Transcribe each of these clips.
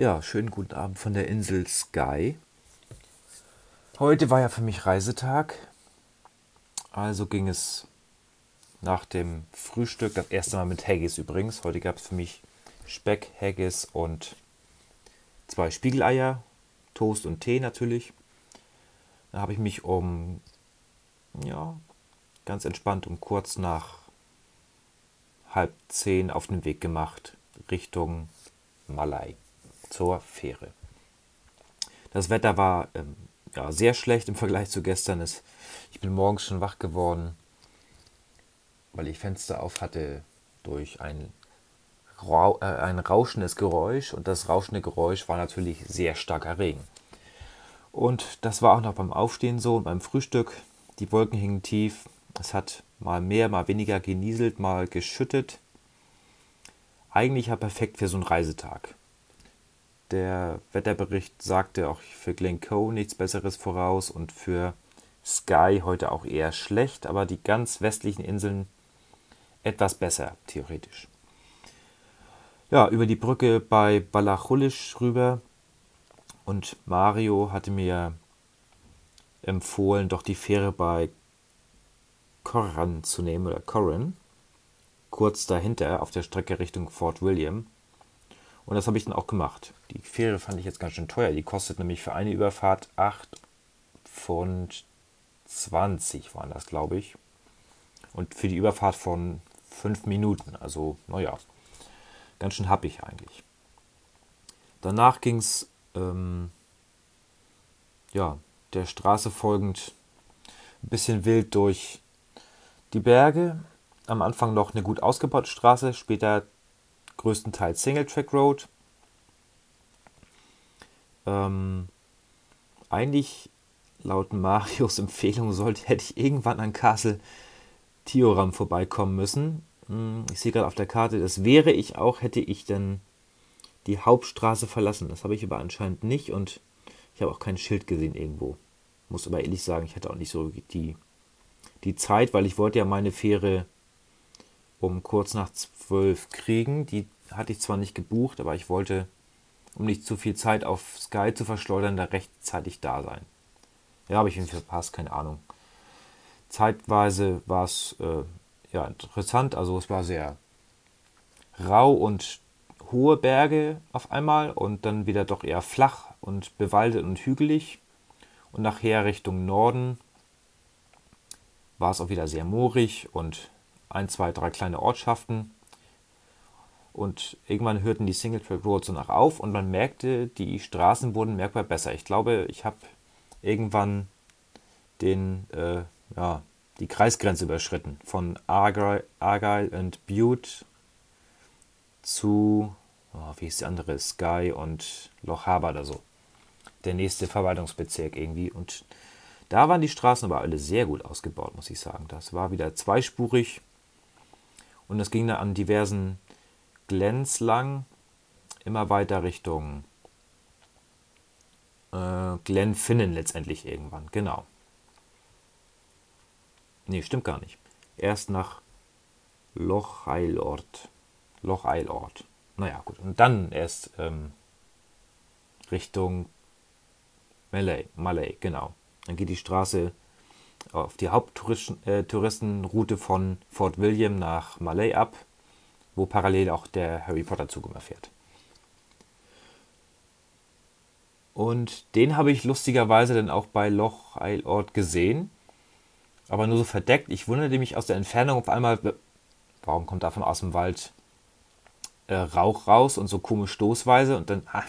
Ja, schönen guten Abend von der Insel Sky. Heute war ja für mich Reisetag. Also ging es nach dem Frühstück, das erste Mal mit Haggis übrigens. Heute gab es für mich Speck, Haggis und zwei Spiegeleier, Toast und Tee natürlich. Da habe ich mich um, ja, ganz entspannt um kurz nach halb zehn auf den Weg gemacht Richtung Malai zur Fähre. Das Wetter war ähm, ja, sehr schlecht im Vergleich zu gestern. Es, ich bin morgens schon wach geworden, weil ich Fenster auf hatte durch ein, äh, ein rauschendes Geräusch und das rauschende Geräusch war natürlich sehr starker Regen. Und das war auch noch beim Aufstehen so und beim Frühstück. Die Wolken hingen tief. Es hat mal mehr, mal weniger genieselt, mal geschüttet. Eigentlich ja perfekt für so einen Reisetag. Der Wetterbericht sagte auch für Glencoe nichts Besseres voraus und für Sky heute auch eher schlecht, aber die ganz westlichen Inseln etwas besser, theoretisch. Ja, über die Brücke bei Balachulisch rüber und Mario hatte mir empfohlen, doch die Fähre bei Corran zu nehmen oder Corran, kurz dahinter auf der Strecke Richtung Fort William. Und das habe ich dann auch gemacht. Die Fähre fand ich jetzt ganz schön teuer. Die kostet nämlich für eine Überfahrt 8 Pfund 20 waren das, glaube ich. Und für die Überfahrt von 5 Minuten. Also, naja, ganz schön happig eigentlich. Danach ging es ähm, ja, der Straße folgend ein bisschen wild durch die Berge. Am Anfang noch eine gut ausgebaute Straße, später größtenteils Single Track Road. Ähm, eigentlich laut Marios Empfehlung sollte, hätte ich irgendwann an Castle Tioram vorbeikommen müssen. Hm, ich sehe gerade auf der Karte, das wäre ich auch, hätte ich dann die Hauptstraße verlassen. Das habe ich aber anscheinend nicht und ich habe auch kein Schild gesehen irgendwo. Muss aber ehrlich sagen, ich hatte auch nicht so die, die Zeit, weil ich wollte ja meine Fähre um kurz nach zwölf kriegen. Die hatte ich zwar nicht gebucht, aber ich wollte, um nicht zu viel Zeit auf Sky zu verschleudern, da rechtzeitig da sein. Ja, habe ich irgendwie verpasst, keine Ahnung. Zeitweise war es äh, ja, interessant, also es war sehr rau und hohe Berge auf einmal und dann wieder doch eher flach und bewaldet und hügelig. Und nachher Richtung Norden war es auch wieder sehr moorig und ein, zwei, drei kleine Ortschaften. Und irgendwann hörten die Single Track Roads so nach auf und man merkte, die Straßen wurden merkbar besser. Ich glaube, ich habe irgendwann den, äh, ja, die Kreisgrenze überschritten von Argyle, und Butte zu, oh, wie ist die andere, Sky und Loch Harbour oder so. Der nächste Verwaltungsbezirk irgendwie. Und da waren die Straßen aber alle sehr gut ausgebaut, muss ich sagen. Das war wieder zweispurig und es ging dann an diversen Glens lang, immer weiter Richtung äh, Glenfinnan letztendlich irgendwann, genau. Nee, stimmt gar nicht. Erst nach Loch Eilort. Loch Eilort. Naja, gut. Und dann erst ähm, Richtung Malay, Malay, genau. Dann geht die Straße auf die Haupttouristenroute äh, von Fort William nach Malay ab, wo parallel auch der Harry Potter Zug immer fährt. Und den habe ich lustigerweise dann auch bei Loch Eilort gesehen, aber nur so verdeckt. Ich wunderte mich aus der Entfernung auf einmal, warum kommt davon aus dem Wald äh, Rauch raus und so komisch stoßweise und dann, ah,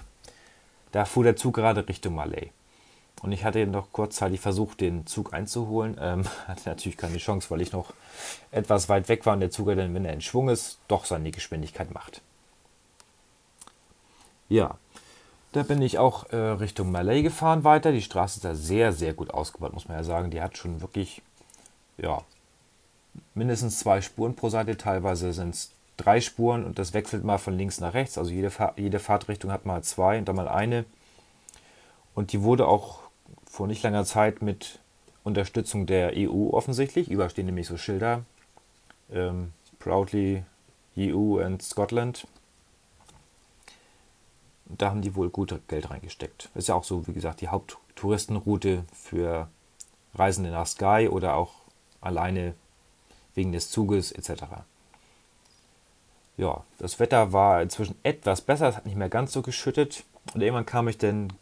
da fuhr der Zug gerade Richtung Malay. Und ich hatte noch kurzzeitig versucht, den Zug einzuholen. Ähm, hatte natürlich keine Chance, weil ich noch etwas weit weg war und der Zug dann, wenn er in Schwung ist, doch seine Geschwindigkeit macht. Ja, da bin ich auch äh, Richtung Malay gefahren weiter. Die Straße ist da sehr, sehr gut ausgebaut, muss man ja sagen. Die hat schon wirklich, ja, mindestens zwei Spuren pro Seite. Teilweise sind es drei Spuren und das wechselt mal von links nach rechts. Also jede, Fahr jede Fahrtrichtung hat mal zwei und dann mal eine. Und die wurde auch vor nicht langer Zeit mit Unterstützung der EU offensichtlich, überstehen nämlich so Schilder, ähm, Proudly EU and Scotland. da haben die wohl gut Geld reingesteckt. Ist ja auch so, wie gesagt, die Haupttouristenroute für Reisende nach Sky oder auch alleine wegen des Zuges etc. Ja, das Wetter war inzwischen etwas besser, es hat nicht mehr ganz so geschüttet. Und irgendwann kam ich dann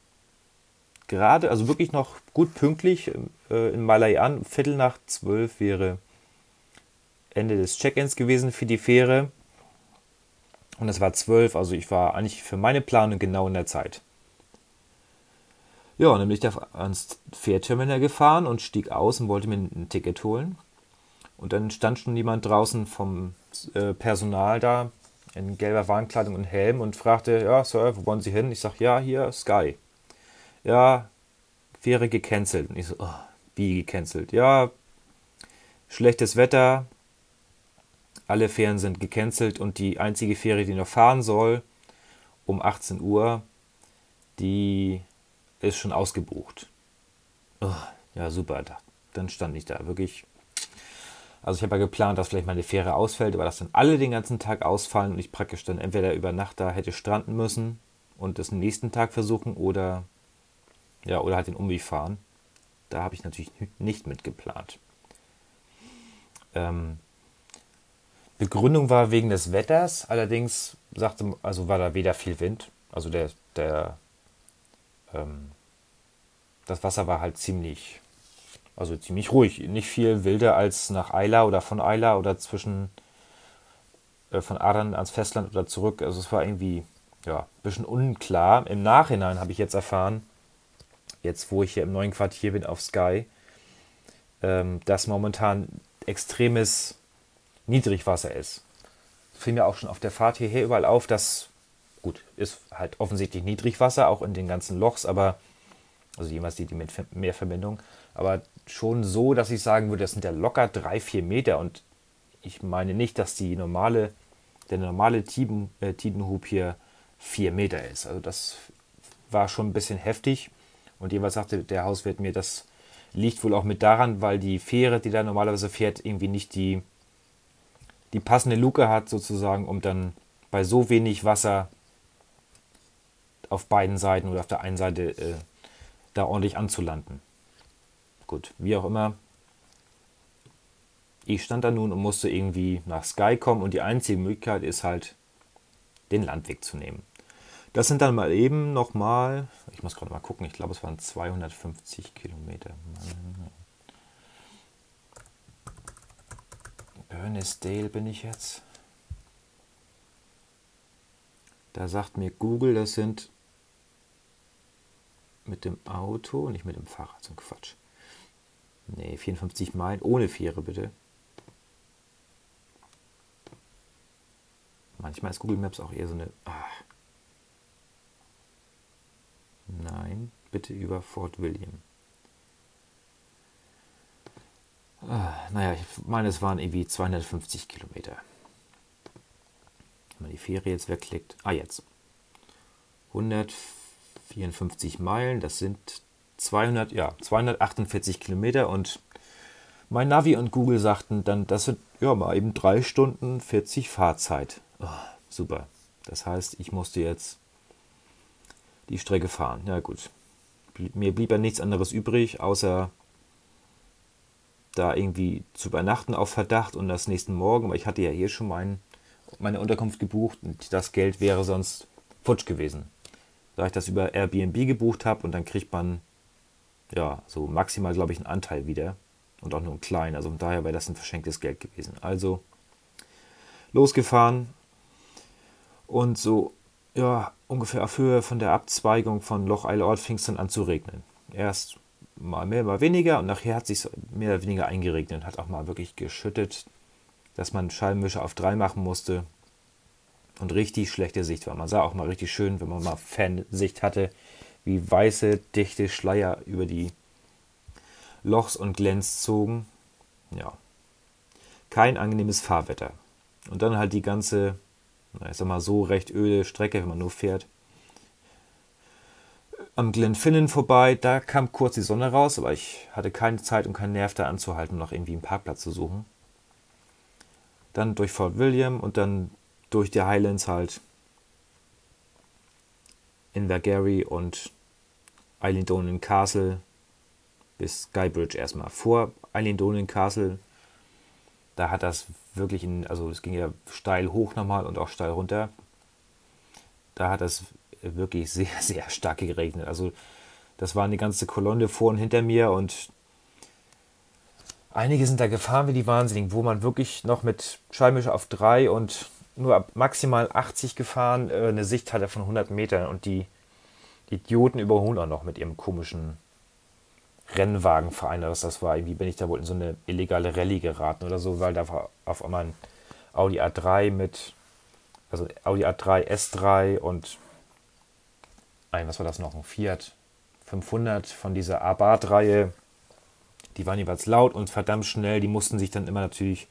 gerade, also wirklich noch gut pünktlich äh, in Malai an. Viertel nach zwölf wäre Ende des Check-ins gewesen für die Fähre. Und es war zwölf, also ich war eigentlich für meine Planung genau in der Zeit. Ja, dann bin ich da ans Fährterminal gefahren und stieg aus und wollte mir ein Ticket holen. Und dann stand schon jemand draußen vom äh, Personal da in gelber Warnkleidung und Helm und fragte, ja, Sir, wo wollen Sie hin? Ich sag, ja, hier, Sky. Ja, Fähre gecancelt. Und ich so, oh, wie gecancelt? Ja, schlechtes Wetter, alle Fähren sind gecancelt und die einzige Fähre, die noch fahren soll, um 18 Uhr, die ist schon ausgebucht. Oh, ja, super. Dann stand ich da wirklich. Also ich habe ja geplant, dass vielleicht meine Fähre ausfällt, aber dass dann alle den ganzen Tag ausfallen und ich praktisch dann entweder über Nacht da hätte stranden müssen und das nächsten Tag versuchen oder ja, oder halt den Umweg fahren. Da habe ich natürlich nicht mit geplant. Ähm, Begründung war wegen des Wetters, allerdings sagte, also war da weder viel Wind, also der, der ähm, das Wasser war halt ziemlich, also ziemlich ruhig, nicht viel wilder als nach Eila oder von Eila oder zwischen äh, von Aran ans Festland oder zurück. Also es war irgendwie ja, ein bisschen unklar. Im Nachhinein habe ich jetzt erfahren, jetzt wo ich hier im neuen Quartier bin auf Sky, ähm, dass momentan extremes Niedrigwasser ist. Fiel mir auch schon auf der Fahrt hierher überall auf, dass, gut, ist halt offensichtlich Niedrigwasser, auch in den ganzen Lochs, aber, also jemals die, die mit Meerverbindung, aber schon so, dass ich sagen würde, das sind ja locker drei, vier Meter und ich meine nicht, dass die normale, der normale Tiden, äh, Tidenhub hier vier Meter ist. Also das war schon ein bisschen heftig und jeweils sagte der Hauswirt mir, das liegt wohl auch mit daran, weil die Fähre, die da normalerweise fährt, irgendwie nicht die die passende Luke hat, sozusagen, um dann bei so wenig Wasser auf beiden Seiten oder auf der einen Seite äh, da ordentlich anzulanden. Gut, wie auch immer. Ich stand da nun und musste irgendwie nach Sky kommen und die einzige Möglichkeit ist halt, den Landweg zu nehmen. Das sind dann mal eben nochmal, ich muss gerade mal gucken, ich glaube es waren 250 Kilometer. Ernestdale bin ich jetzt. Da sagt mir Google, das sind mit dem Auto, nicht mit dem Fahrrad, so ein Quatsch. Nee, 54 Meilen, ohne Fähre bitte. Manchmal ist Google Maps auch eher so eine... Ach. Bitte über Fort William. Ah, naja, ich meine, es waren irgendwie 250 Kilometer. Wenn man die Fähre jetzt wegklickt. Ah, jetzt. 154 Meilen, das sind 200, ja, 248 Kilometer und mein Navi und Google sagten dann, das sind ja mal eben 3 Stunden 40 Fahrzeit. Oh, super. Das heißt, ich musste jetzt die Strecke fahren. Ja gut. Mir blieb ja nichts anderes übrig, außer da irgendwie zu übernachten auf Verdacht und das nächsten Morgen, weil ich hatte ja hier schon mein, meine Unterkunft gebucht und das Geld wäre sonst futsch gewesen. Da ich das über Airbnb gebucht habe und dann kriegt man ja so maximal, glaube ich, einen Anteil wieder und auch nur einen kleinen. Also von daher wäre das ein verschenktes Geld gewesen. Also losgefahren und so ja ungefähr auf Höhe von der Abzweigung von Loch Eilort fing es dann an zu regnen. Erst mal mehr, mal weniger und nachher hat sich mehr oder weniger eingeregnet, hat auch mal wirklich geschüttet, dass man Scheibenwischer auf drei machen musste und richtig schlechte Sicht war. Man sah auch mal richtig schön, wenn man mal Fansicht hatte, wie weiße, dichte Schleier über die Lochs und Glänz zogen. Ja, kein angenehmes Fahrwetter. Und dann halt die ganze, ich sag mal so, recht öde Strecke, wenn man nur fährt am Glenfinnan vorbei. Da kam kurz die Sonne raus, aber ich hatte keine Zeit und keinen Nerv da anzuhalten noch irgendwie einen Parkplatz zu suchen. Dann durch Fort William und dann durch die Highlands halt Invergary und Eileen Castle bis Skybridge erstmal. Vor Eileen Castle, da hat das wirklich, in, also es ging ja steil hoch nochmal und auch steil runter. Da hat das wirklich sehr, sehr stark geregnet. Also das war eine ganze Kolonne vor und hinter mir und einige sind da gefahren wie die Wahnsinnigen, wo man wirklich noch mit Schallmischer auf 3 und nur ab maximal 80 gefahren äh, eine Sicht hatte von 100 Metern und die Idioten überholen auch noch mit ihrem komischen Rennwagenverein oder was das war. Irgendwie bin ich da wohl in so eine illegale Rallye geraten oder so, weil da war auf einmal ein Audi A3 mit, also Audi A3 S3 und ein, was war das noch, ein Fiat 500 von dieser Abarth-Reihe. Die waren jeweils laut und verdammt schnell. Die mussten sich dann immer natürlich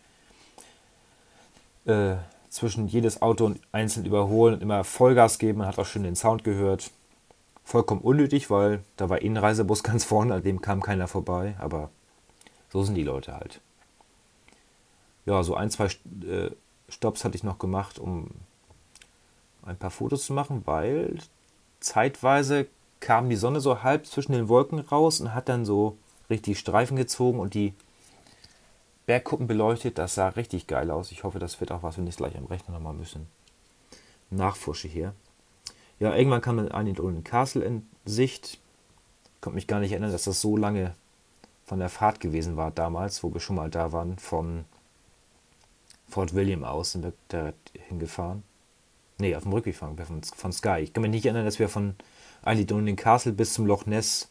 äh, zwischen jedes Auto und einzeln überholen und immer Vollgas geben. Man hat auch schön den Sound gehört. Vollkommen unnötig, weil da war eh ein Reisebus ganz vorne, an dem kam keiner vorbei. Aber so sind die Leute halt. Ja, so ein, zwei äh, Stops hatte ich noch gemacht, um ein paar Fotos zu machen, weil zeitweise kam die Sonne so halb zwischen den Wolken raus und hat dann so richtig Streifen gezogen und die Bergkuppen beleuchtet. Das sah richtig geil aus. Ich hoffe, das wird auch was, wenn ich es gleich am Rechner nochmal ein bisschen nachforsche hier. Ja, irgendwann kam dann ein Olden Castle in Sicht. Konnte mich gar nicht erinnern, dass das so lange von der Fahrt gewesen war damals, wo wir schon mal da waren, von Fort William aus sind wir da hingefahren. Nee, auf dem Rückweg von, von Sky. Ich kann mich nicht erinnern, dass wir von Eilidonien Castle bis zum Loch Ness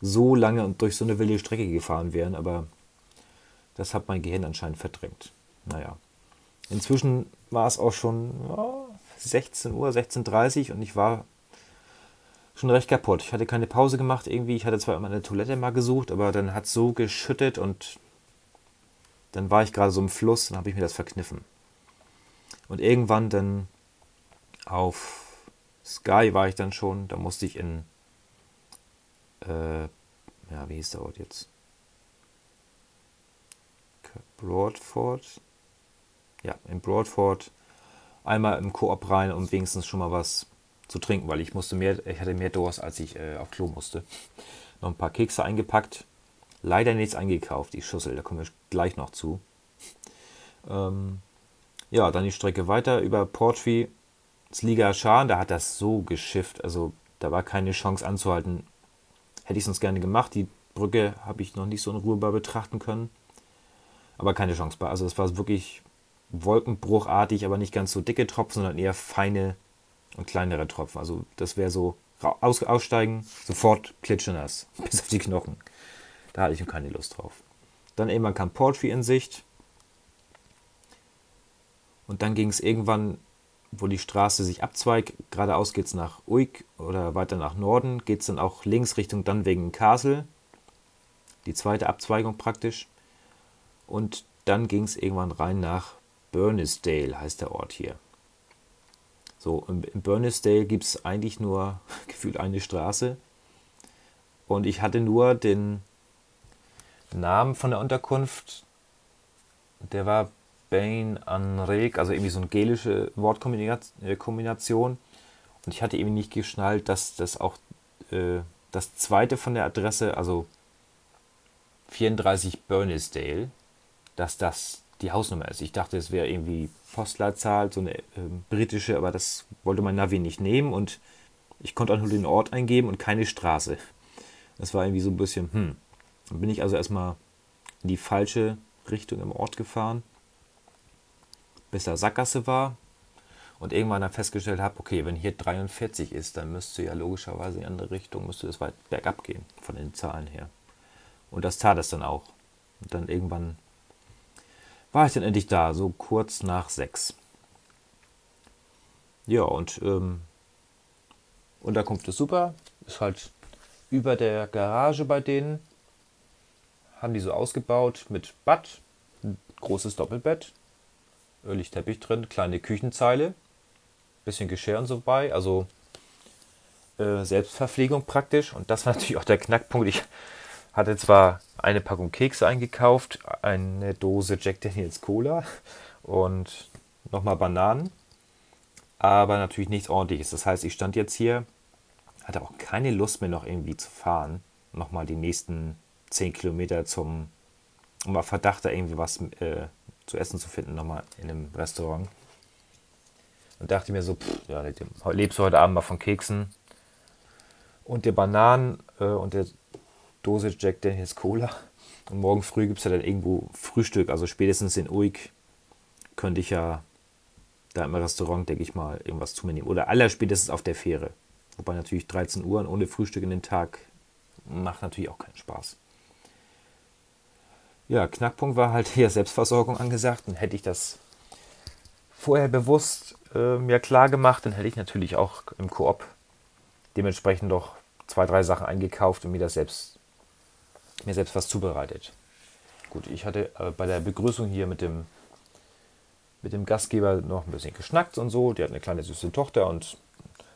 so lange und durch so eine wilde Strecke gefahren wären, aber das hat mein Gehirn anscheinend verdrängt. Naja. Inzwischen war es auch schon ja, 16 Uhr, 16.30 Uhr und ich war schon recht kaputt. Ich hatte keine Pause gemacht irgendwie. Ich hatte zwar immer eine Toilette mal gesucht, aber dann hat es so geschüttet und dann war ich gerade so im Fluss, dann habe ich mir das verkniffen. Und irgendwann dann auf Sky war ich dann schon, da musste ich in, äh, ja, wie hieß der Ort jetzt? Broadford. Ja, in Broadford einmal im Koop rein, um wenigstens schon mal was zu trinken, weil ich musste mehr, ich hatte mehr Durst, als ich äh, auf Klo musste. Noch ein paar Kekse eingepackt. Leider nichts eingekauft, die Schüssel, da kommen wir gleich noch zu. Ähm, ja, dann die Strecke weiter über Portree Sliga Schan, da hat das so geschifft, also da war keine Chance anzuhalten. Hätte ich sonst gerne gemacht. Die Brücke habe ich noch nicht so in Ruhe bei betrachten können. Aber keine Chance. Also es war wirklich wolkenbruchartig, aber nicht ganz so dicke Tropfen, sondern eher feine und kleinere Tropfen. Also das wäre so aus, aussteigen, sofort klitschenass, bis auf die Knochen. Da hatte ich keine Lust drauf. Dann irgendwann kam Portree in Sicht. Und dann ging es irgendwann wo die Straße sich abzweigt, geradeaus geht es nach Uig oder weiter nach Norden, geht es dann auch links Richtung dann Castle, die zweite Abzweigung praktisch. Und dann ging es irgendwann rein nach Burnisdale, heißt der Ort hier. So, in Burnisdale gibt es eigentlich nur gefühlt eine Straße. Und ich hatte nur den Namen von der Unterkunft, der war Bain Anreg, also irgendwie so eine gelische Wortkombination. Und ich hatte eben nicht geschnallt, dass das auch äh, das zweite von der Adresse, also 34 Burnisdale, dass das die Hausnummer ist. Ich dachte, es wäre irgendwie Postleitzahl, so eine äh, britische, aber das wollte mein Navi nicht nehmen und ich konnte auch nur den Ort eingeben und keine Straße. Das war irgendwie so ein bisschen, hm. Dann bin ich also erstmal in die falsche Richtung im Ort gefahren bis da Sackgasse war und irgendwann dann festgestellt habe, okay, wenn hier 43 ist, dann müsste ja logischerweise in die andere Richtung, müsste es weit bergab gehen von den Zahlen her. Und das tat es dann auch. Und dann irgendwann war ich dann endlich da, so kurz nach sechs. Ja, und ähm, Unterkunft ist super, ist halt über der Garage bei denen. Haben die so ausgebaut mit Bad, großes Doppelbett, ölig Teppich drin, kleine Küchenzeile, bisschen Geschirr und so bei, also äh, Selbstverpflegung praktisch. Und das war natürlich auch der Knackpunkt. Ich hatte zwar eine Packung Kekse eingekauft, eine Dose Jack Daniels Cola und nochmal Bananen, aber natürlich nichts ordentliches. Das heißt, ich stand jetzt hier hatte auch keine Lust mehr noch irgendwie zu fahren. Nochmal die nächsten 10 Kilometer zum, um auf Verdacht da irgendwie was äh, zu essen zu finden, nochmal in einem Restaurant. Und dachte mir so, pff, ja, lebst du heute Abend mal von Keksen und der Bananen äh, und der Dose Jack Daniels Cola. Und morgen früh gibt es ja dann irgendwo Frühstück, also spätestens in Uig könnte ich ja da im Restaurant, denke ich mal, irgendwas zu mir nehmen. Oder allerspätestens auf der Fähre. Wobei natürlich 13 Uhr und ohne Frühstück in den Tag macht natürlich auch keinen Spaß. Ja, Knackpunkt war halt hier Selbstversorgung angesagt. Und hätte ich das vorher bewusst äh, mir klar gemacht, dann hätte ich natürlich auch im Koop dementsprechend doch zwei, drei Sachen eingekauft und mir das selbst, mir selbst was zubereitet. Gut, ich hatte äh, bei der Begrüßung hier mit dem, mit dem Gastgeber noch ein bisschen geschnackt und so. Die hat eine kleine süße Tochter und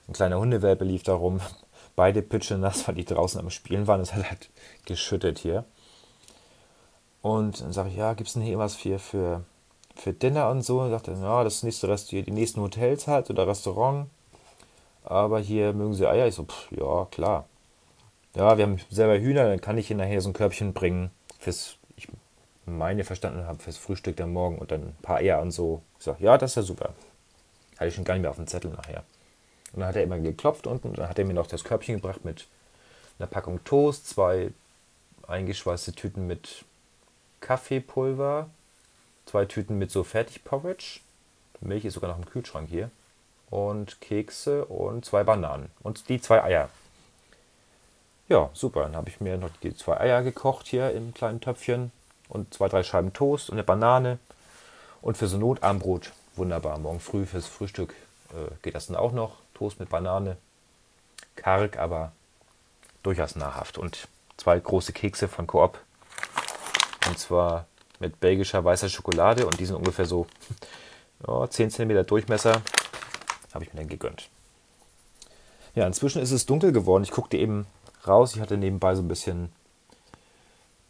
ein kleiner Hundewelpe lief da rum. Beide Pitsche nass, weil die draußen am Spielen waren. Es hat halt geschüttet hier. Und dann sage ich, ja, gibt es denn hier was für, für, für Dinner und so? Und sagte, ja, das nächste Rest, die nächsten Hotels halt oder Restaurant. Aber hier mögen sie Eier. Ich so, pff, ja, klar. Ja, wir haben selber Hühner, dann kann ich ihnen nachher so ein Körbchen bringen fürs, ich meine verstanden habe, fürs Frühstück dann morgen und dann ein paar Eier und so. Ich sag, ja, das ist ja super. Hatte ich schon gar nicht mehr auf dem Zettel nachher. Und dann hat er immer geklopft unten und dann hat er mir noch das Körbchen gebracht mit einer Packung Toast, zwei eingeschweißte Tüten mit Kaffeepulver, zwei Tüten mit so Fertigporridge. Milch ist sogar noch im Kühlschrank hier. Und Kekse und zwei Bananen. Und die zwei Eier. Ja, super. Dann habe ich mir noch die zwei Eier gekocht hier im kleinen Töpfchen. Und zwei, drei Scheiben Toast und eine Banane. Und für so Notarmbrot wunderbar. Morgen früh fürs Frühstück äh, geht das dann auch noch. Toast mit Banane. Karg, aber durchaus nahrhaft. Und zwei große Kekse von Coop und zwar mit belgischer weißer Schokolade und die sind ungefähr so ja, 10 cm Durchmesser. Habe ich mir dann gegönnt. Ja, inzwischen ist es dunkel geworden. Ich guckte eben raus. Ich hatte nebenbei so ein bisschen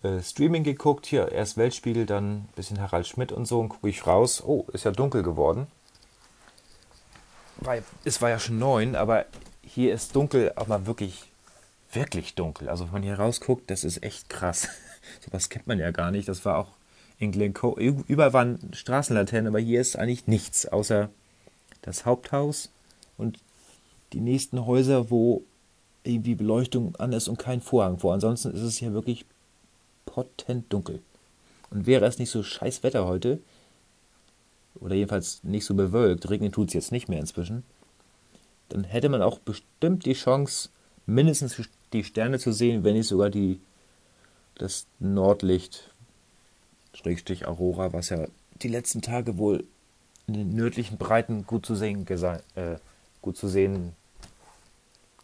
äh, Streaming geguckt. Hier erst Weltspiegel, dann ein bisschen Harald Schmidt und so. Und gucke ich raus. Oh, ist ja dunkel geworden. Weil es war ja schon neun, aber hier ist dunkel, aber wirklich, wirklich dunkel. Also wenn man hier rausguckt, das ist echt krass. Sowas kennt man ja gar nicht. Das war auch in Glencoe. Überall waren Straßenlaternen, aber hier ist eigentlich nichts, außer das Haupthaus und die nächsten Häuser, wo irgendwie Beleuchtung an ist und kein Vorhang vor. Ansonsten ist es hier wirklich potent dunkel. Und wäre es nicht so scheiß Wetter heute, oder jedenfalls nicht so bewölkt, regnen tut es jetzt nicht mehr inzwischen, dann hätte man auch bestimmt die Chance, mindestens die Sterne zu sehen, wenn nicht sogar die das Nordlicht, Schrägstrich Aurora, was ja die letzten Tage wohl in den nördlichen Breiten gut zu sehen, äh, gut zu sehen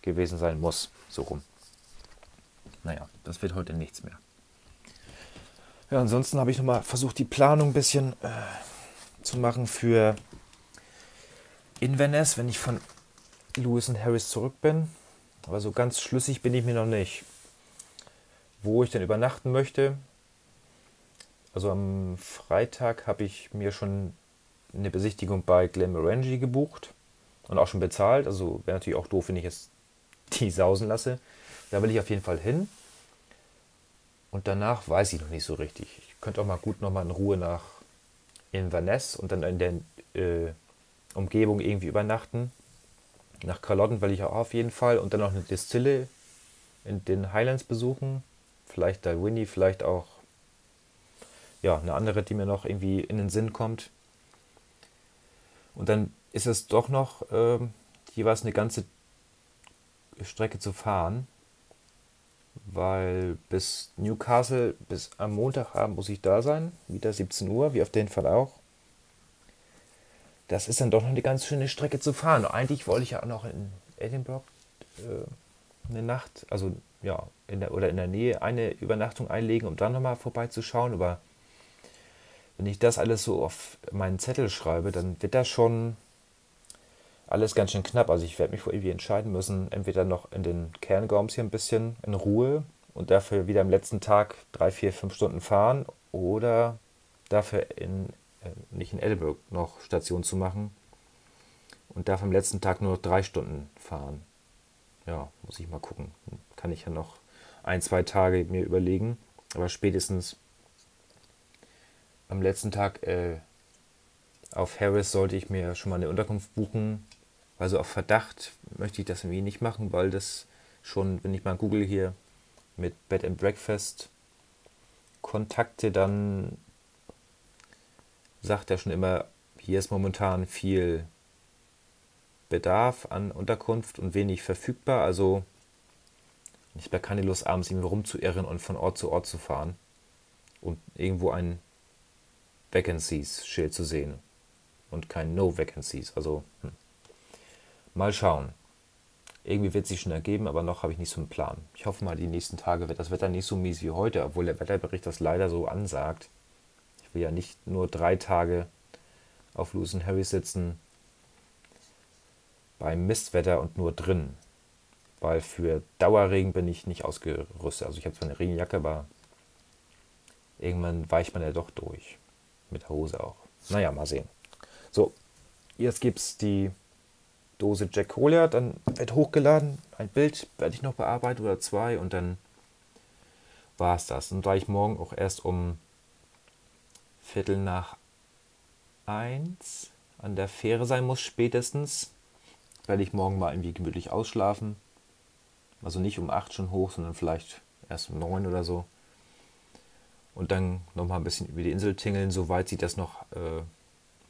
gewesen sein muss. So rum. Naja, das wird heute nichts mehr. Ja, ansonsten habe ich nochmal versucht, die Planung ein bisschen äh, zu machen für Inverness, wenn ich von Lewis und Harris zurück bin. Aber so ganz schlüssig bin ich mir noch nicht wo ich denn übernachten möchte. Also am Freitag habe ich mir schon eine Besichtigung bei Glenmorangie gebucht und auch schon bezahlt. Also wäre natürlich auch doof, wenn ich jetzt die sausen lasse. Da will ich auf jeden Fall hin. Und danach weiß ich noch nicht so richtig. Ich könnte auch mal gut nochmal in Ruhe nach Inverness und dann in der äh, Umgebung irgendwie übernachten. Nach Carlotten will ich auch auf jeden Fall und dann noch eine Distille in den Highlands besuchen vielleicht Winnie, vielleicht auch ja, eine andere, die mir noch irgendwie in den Sinn kommt. Und dann ist es doch noch äh, jeweils eine ganze Strecke zu fahren, weil bis Newcastle, bis am Montagabend muss ich da sein, wieder 17 Uhr, wie auf den Fall auch. Das ist dann doch noch eine ganz schöne Strecke zu fahren. eigentlich wollte ich ja auch noch in Edinburgh äh, eine Nacht, also ja, in der, oder in der Nähe eine Übernachtung einlegen, um dann nochmal vorbeizuschauen. Aber wenn ich das alles so auf meinen Zettel schreibe, dann wird das schon alles ganz schön knapp. Also ich werde mich wohl irgendwie entscheiden müssen, entweder noch in den Cairngorms hier ein bisschen in Ruhe und dafür wieder am letzten Tag drei, vier, fünf Stunden fahren oder dafür in, äh, nicht in Edinburgh noch Station zu machen und dafür am letzten Tag nur noch drei Stunden fahren. ja, muss ich mal gucken. Kann ich ja noch ein, zwei Tage mir überlegen. Aber spätestens am letzten Tag äh, auf Harris sollte ich mir schon mal eine Unterkunft buchen. Also auf Verdacht möchte ich das irgendwie nicht machen, weil das schon, wenn ich mal google hier mit Bed and Breakfast Kontakte, dann sagt er schon immer, hier ist momentan viel Bedarf an Unterkunft und wenig verfügbar. Also ich habe keine Lust, abends irgendwie rumzuirren und von Ort zu Ort zu fahren und irgendwo ein Vacancies-Schild zu sehen und kein No Vacancies. Also hm. Mal schauen. Irgendwie wird sich schon ergeben, aber noch habe ich nicht so einen Plan. Ich hoffe mal, die nächsten Tage wird das Wetter nicht so mies wie heute, obwohl der Wetterbericht das leider so ansagt. Ich will ja nicht nur drei Tage auf Lewis Harry sitzen beim Mistwetter und nur drin. Weil für Dauerregen bin ich nicht ausgerüstet. Also ich habe zwar eine Regenjacke, aber irgendwann weicht man ja doch durch. Mit der Hose auch. Naja, mal sehen. So, jetzt gibt es die Dose Jack Cola, dann wird hochgeladen, ein Bild werde ich noch bearbeiten oder zwei und dann war es das. Und da ich morgen auch erst um Viertel nach eins an der Fähre sein muss, spätestens, werde ich morgen mal irgendwie gemütlich ausschlafen. Also nicht um acht schon hoch, sondern vielleicht erst um neun oder so. Und dann nochmal ein bisschen über die Insel tingeln, soweit sie das noch äh,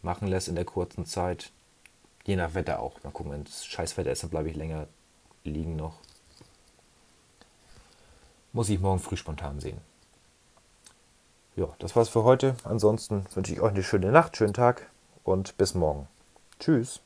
machen lässt in der kurzen Zeit. Je nach Wetter auch. Mal gucken, wenn es Scheißwetter ist, dann bleibe ich länger liegen noch. Muss ich morgen früh spontan sehen. Ja, das war's für heute. Ansonsten wünsche ich euch eine schöne Nacht, schönen Tag und bis morgen. Tschüss.